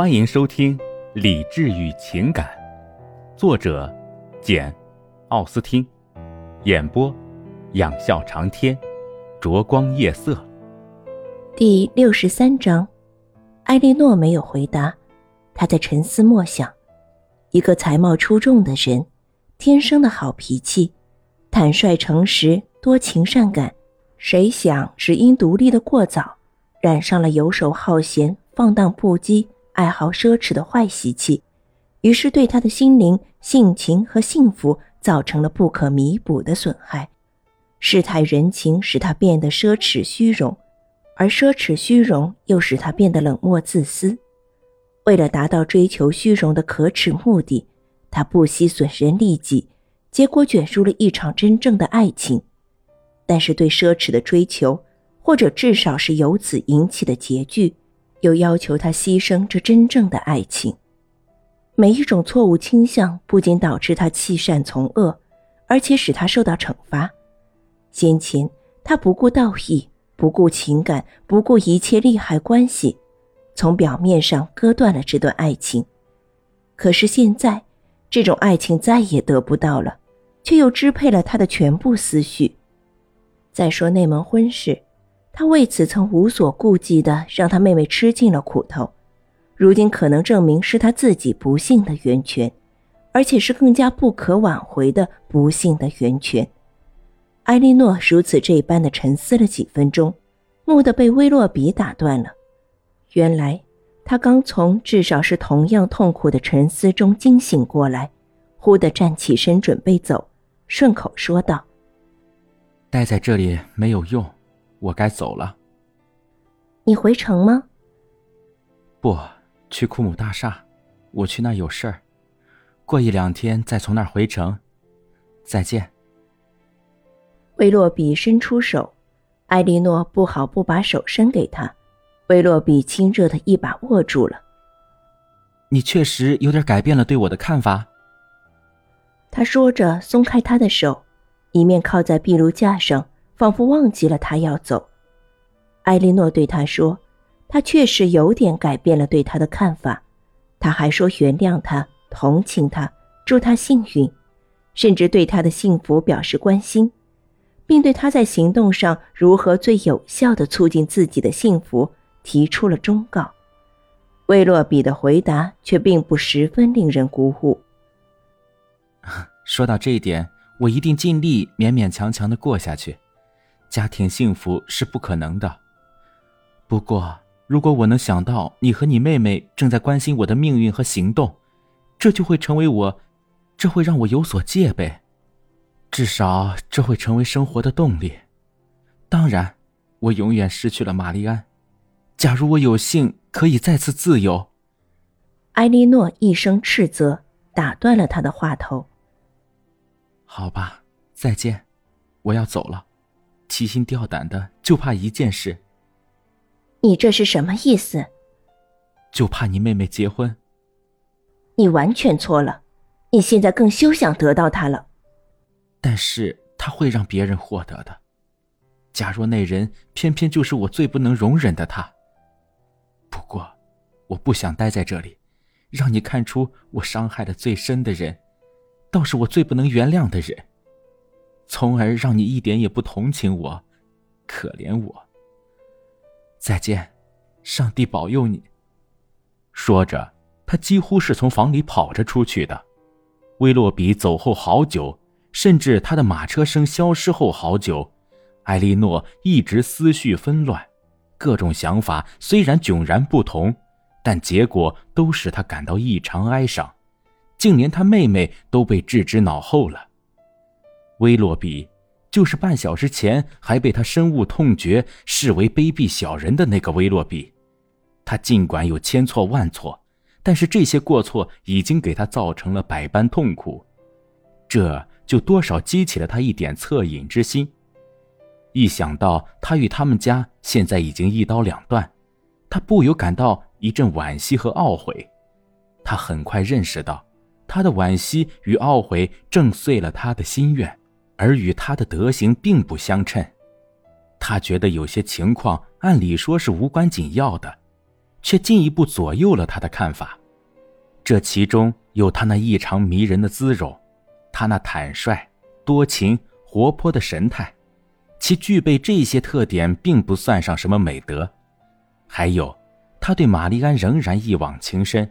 欢迎收听《理智与情感》，作者简·奥斯汀，演播仰笑长天，灼光夜色。第六十三章，艾莉诺没有回答，她在沉思默想。一个才貌出众的人，天生的好脾气，坦率诚实，多情善感。谁想只因独立的过早，染上了游手好闲、放荡不羁。爱好奢侈的坏习气，于是对他的心灵、性情和幸福造成了不可弥补的损害。世态人情使他变得奢侈虚荣，而奢侈虚荣又使他变得冷漠自私。为了达到追求虚荣的可耻目的，他不惜损人利己，结果卷入了一场真正的爱情。但是对奢侈的追求，或者至少是由此引起的拮据。又要求他牺牲这真正的爱情。每一种错误倾向不仅导致他弃善从恶，而且使他受到惩罚。先前他不顾道义，不顾情感，不顾一切利害关系，从表面上割断了这段爱情。可是现在，这种爱情再也得不到了，却又支配了他的全部思绪。再说那门婚事。他为此曾无所顾忌的让他妹妹吃尽了苦头，如今可能证明是他自己不幸的源泉，而且是更加不可挽回的不幸的源泉。艾莉诺如此这般的沉思了几分钟，蓦地被威洛比打断了。原来他刚从至少是同样痛苦的沉思中惊醒过来，忽地站起身准备走，顺口说道：“待在这里没有用。”我该走了。你回城吗？不去库姆大厦，我去那有事儿。过一两天再从那儿回城。再见。威洛比伸出手，艾莉诺不好不把手伸给他。威洛比亲热的一把握住了。你确实有点改变了对我的看法。他说着，松开他的手，一面靠在壁炉架上。仿佛忘记了他要走，艾莉诺对他说：“他确实有点改变了对他的看法。他还说原谅他，同情他，祝他幸运，甚至对他的幸福表示关心，并对他在行动上如何最有效的促进自己的幸福提出了忠告。”威洛比的回答却并不十分令人鼓舞。说到这一点，我一定尽力勉勉强强的过下去。家庭幸福是不可能的。不过，如果我能想到你和你妹妹正在关心我的命运和行动，这就会成为我，这会让我有所戒备。至少，这会成为生活的动力。当然，我永远失去了玛丽安。假如我有幸可以再次自由，埃莉诺一声斥责打断了他的话头。好吧，再见，我要走了。提心吊胆的，就怕一件事。你这是什么意思？就怕你妹妹结婚。你完全错了，你现在更休想得到她了。但是她会让别人获得的。假若那人偏偏就是我最不能容忍的他。不过，我不想待在这里，让你看出我伤害的最深的人，倒是我最不能原谅的人。从而让你一点也不同情我，可怜我。再见，上帝保佑你。说着，他几乎是从房里跑着出去的。威洛比走后好久，甚至他的马车声消失后好久，艾莉诺一直思绪纷乱，各种想法虽然迥然不同，但结果都使他感到异常哀伤，竟连他妹妹都被置之脑后了。威洛比，就是半小时前还被他深恶痛绝、视为卑鄙小人的那个威洛比。他尽管有千错万错，但是这些过错已经给他造成了百般痛苦，这就多少激起了他一点恻隐之心。一想到他与他们家现在已经一刀两断，他不由感到一阵惋惜和懊悔。他很快认识到，他的惋惜与懊悔正遂了他的心愿。而与他的德行并不相称，他觉得有些情况按理说是无关紧要的，却进一步左右了他的看法。这其中有他那异常迷人的姿容，他那坦率、多情、活泼的神态。其具备这些特点，并不算上什么美德。还有，他对玛丽安仍然一往情深。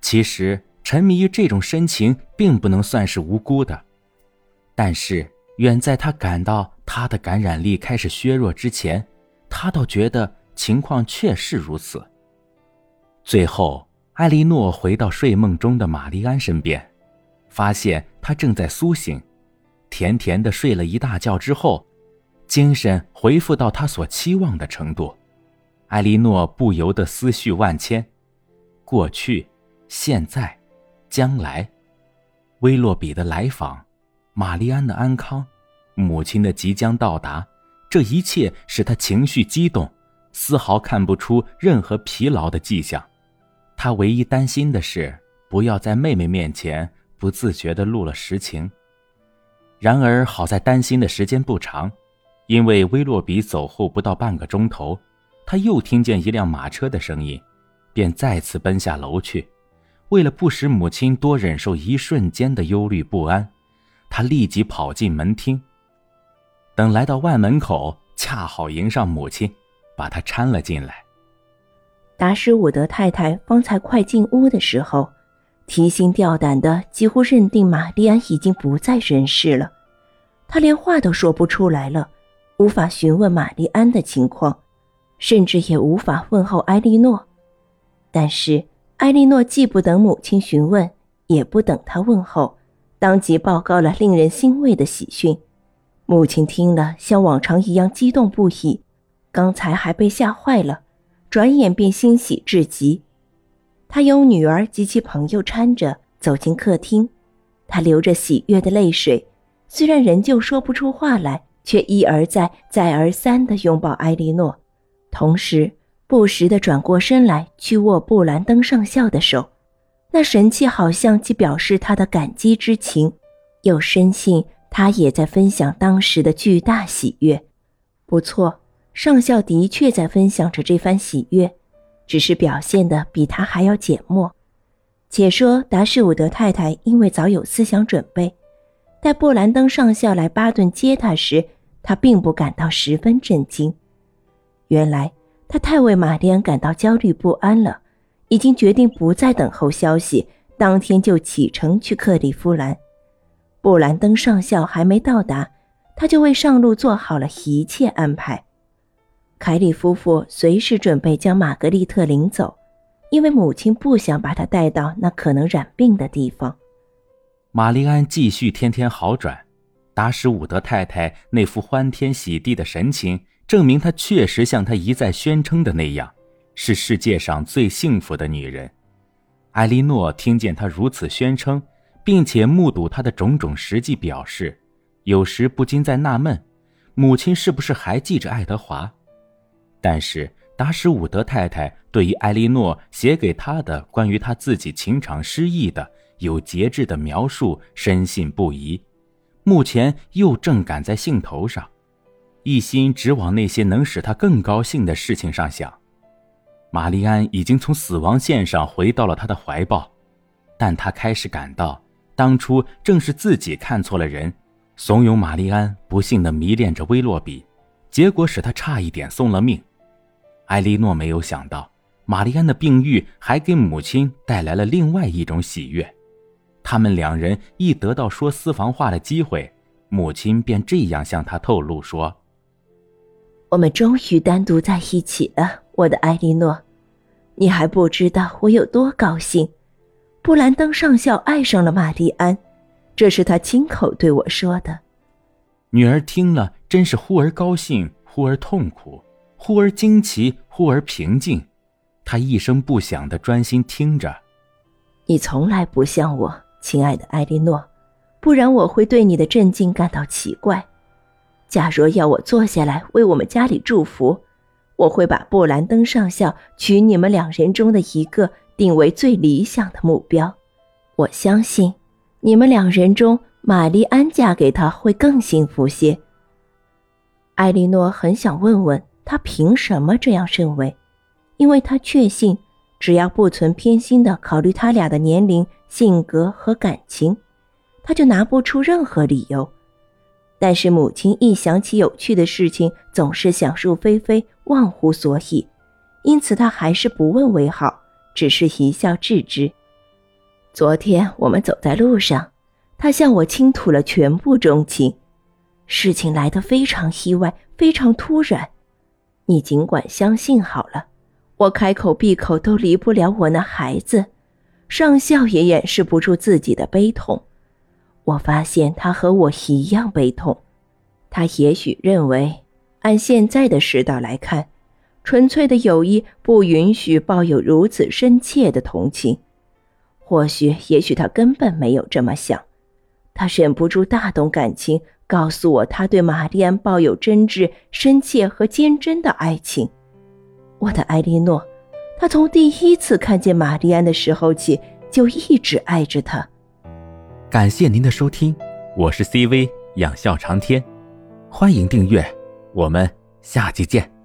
其实，沉迷于这种深情，并不能算是无辜的。但是，远在他感到他的感染力开始削弱之前，他倒觉得情况确是如此。最后，艾莉诺回到睡梦中的玛丽安身边，发现她正在苏醒，甜甜的睡了一大觉之后。精神恢复到他所期望的程度，艾莉诺不由得思绪万千：过去、现在、将来，威洛比的来访，玛丽安的安康，母亲的即将到达，这一切使他情绪激动，丝毫看不出任何疲劳的迹象。他唯一担心的是，不要在妹妹面前不自觉地露了实情。然而，好在担心的时间不长。因为威洛比走后不到半个钟头，他又听见一辆马车的声音，便再次奔下楼去。为了不使母亲多忍受一瞬间的忧虑不安，他立即跑进门厅。等来到外门口，恰好迎上母亲，把她搀了进来。达什伍德太太方才快进屋的时候，提心吊胆的，几乎认定玛丽安已经不在人世了。他连话都说不出来了。无法询问玛丽安的情况，甚至也无法问候埃莉诺。但是埃莉诺既不等母亲询问，也不等她问候，当即报告了令人欣慰的喜讯。母亲听了，像往常一样激动不已，刚才还被吓坏了，转眼便欣喜至极。她由女儿及其朋友搀着走进客厅，她流着喜悦的泪水，虽然仍旧说不出话来。却一而再、再而三地拥抱埃莉诺，同时不时地转过身来去握布兰登上校的手，那神气好像既表示他的感激之情，又深信他也在分享当时的巨大喜悦。不错，上校的确在分享着这番喜悦，只是表现的比他还要缄默。且说达什伍德太太因为早有思想准备，待布兰登上校来巴顿接她时。他并不感到十分震惊，原来他太为玛丽安感到焦虑不安了，已经决定不再等候消息，当天就启程去克利夫兰。布兰登上校还没到达，他就为上路做好了一切安排。凯里夫妇随时准备将玛格丽特领走，因为母亲不想把她带到那可能染病的地方。玛丽安继续天天好转。达什伍德太太那副欢天喜地的神情，证明她确实像她一再宣称的那样，是世界上最幸福的女人。艾莉诺听见他如此宣称，并且目睹他的种种实际表示，有时不禁在纳闷：母亲是不是还记着爱德华？但是达什伍德太太对于艾莉诺写给她的关于她自己情场失意的有节制的描述，深信不疑。目前又正赶在兴头上，一心只往那些能使他更高兴的事情上想。玛丽安已经从死亡线上回到了他的怀抱，但他开始感到，当初正是自己看错了人，怂恿玛丽安不幸的迷恋着威洛比，结果使他差一点送了命。艾莉诺没有想到，玛丽安的病愈还给母亲带来了另外一种喜悦。他们两人一得到说私房话的机会，母亲便这样向他透露说：“我们终于单独在一起了，我的埃莉诺，你还不知道我有多高兴。布兰登上校爱上了玛丽安，这是他亲口对我说的。”女儿听了，真是忽而高兴，忽而痛苦，忽而惊奇，忽而平静。她一声不响的专心听着。你从来不像我。亲爱的埃莉诺，不然我会对你的镇静感到奇怪。假若要我坐下来为我们家里祝福，我会把布兰登上校娶你们两人中的一个定为最理想的目标。我相信，你们两人中玛丽安嫁给他会更幸福些。艾莉诺很想问问他凭什么这样认为，因为他确信，只要不存偏心的考虑他俩的年龄、性格和感情，他就拿不出任何理由。但是母亲一想起有趣的事情，总是想入非非，忘乎所以，因此他还是不问为好，只是一笑置之。昨天我们走在路上，他向我倾吐了全部衷情。事情来得非常意外，非常突然。你尽管相信好了，我开口闭口都离不了我那孩子，上校也掩饰不住自己的悲痛。我发现他和我一样悲痛。他也许认为，按现在的世道来看，纯粹的友谊不允许抱有如此深切的同情。或许，也许他根本没有这么想。他忍不住大动感情。告诉我，他对玛丽安抱有真挚、深切和坚贞的爱情。我的艾莉诺，他从第一次看见玛丽安的时候起，就一直爱着她。感谢您的收听，我是 CV 养笑长天，欢迎订阅，我们下期见。